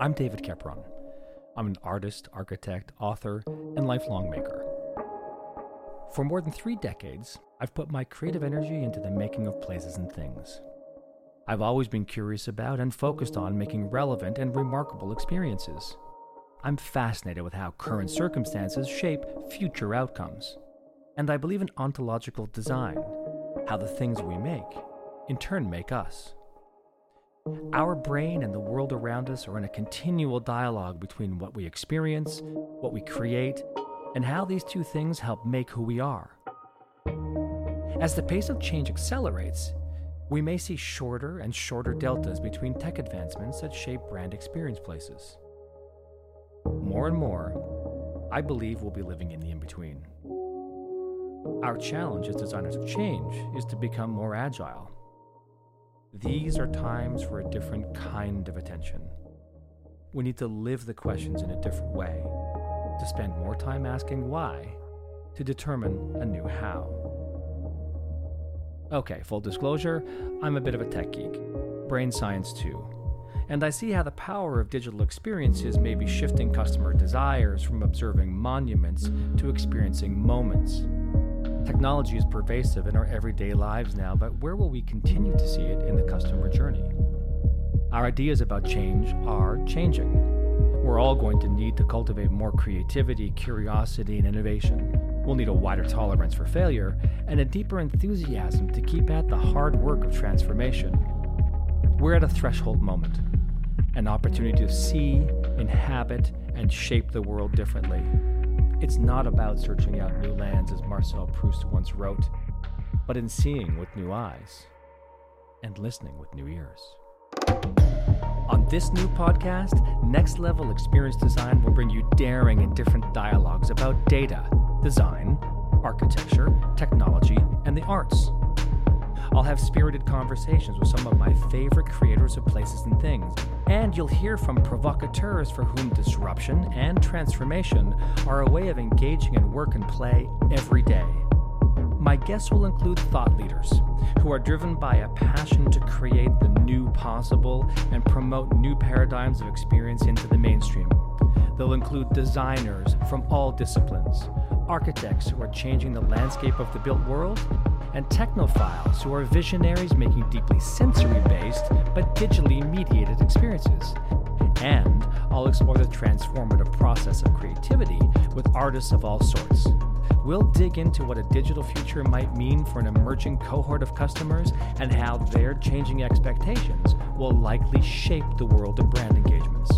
I'm David Kepron. I'm an artist, architect, author, and lifelong maker. For more than three decades, I've put my creative energy into the making of places and things. I've always been curious about and focused on making relevant and remarkable experiences. I'm fascinated with how current circumstances shape future outcomes. And I believe in ontological design, how the things we make, in turn, make us. Our brain and the world around us are in a continual dialogue between what we experience, what we create, and how these two things help make who we are. As the pace of change accelerates, we may see shorter and shorter deltas between tech advancements that shape brand experience places. More and more, I believe we'll be living in the in between. Our challenge as designers of change is to become more agile these are times for a different kind of attention. We need to live the questions in a different way, to spend more time asking why, to determine a new how. Okay, full disclosure, I'm a bit of a tech geek, brain science too, and I see how the power of digital experiences may be shifting customer desires from observing monuments to experiencing moments. Technology is pervasive in our everyday lives now, but where will we continue to see it in the customer journey? Our ideas about change are changing. We're all going to need to cultivate more creativity, curiosity, and innovation. We'll need a wider tolerance for failure and a deeper enthusiasm to keep at the hard work of transformation. We're at a threshold moment, an opportunity to see, inhabit, and shape the world differently. It's not about searching out new lands, Marcel Proust once wrote, but in seeing with new eyes and listening with new ears. On this new podcast, Next Level Experience Design will bring you daring and different dialogues about data, design, architecture, technology, and the arts. I'll have spirited conversations with some of my favorite creators of places and things, and you'll hear from provocateurs for whom disruption and transformation are a way of engaging in work and play every day. My guests will include thought leaders who are driven by a passion to create the new possible and promote new paradigms of experience into the mainstream. They'll include designers from all disciplines, architects who are changing the landscape of the built world, and technophiles who are visionaries making deeply sensory based but digitally mediated experiences. And I'll explore the transformative process of creativity with artists of all sorts. We'll dig into what a digital future might mean for an emerging cohort of customers and how their changing expectations will likely shape the world of brand engagements.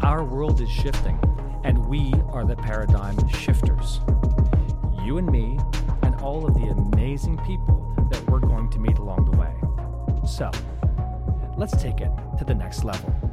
Our world is shifting, and we are the paradigm shifters. You and me, and all of the amazing people that we're going to meet along the way. So, let's take it to the next level.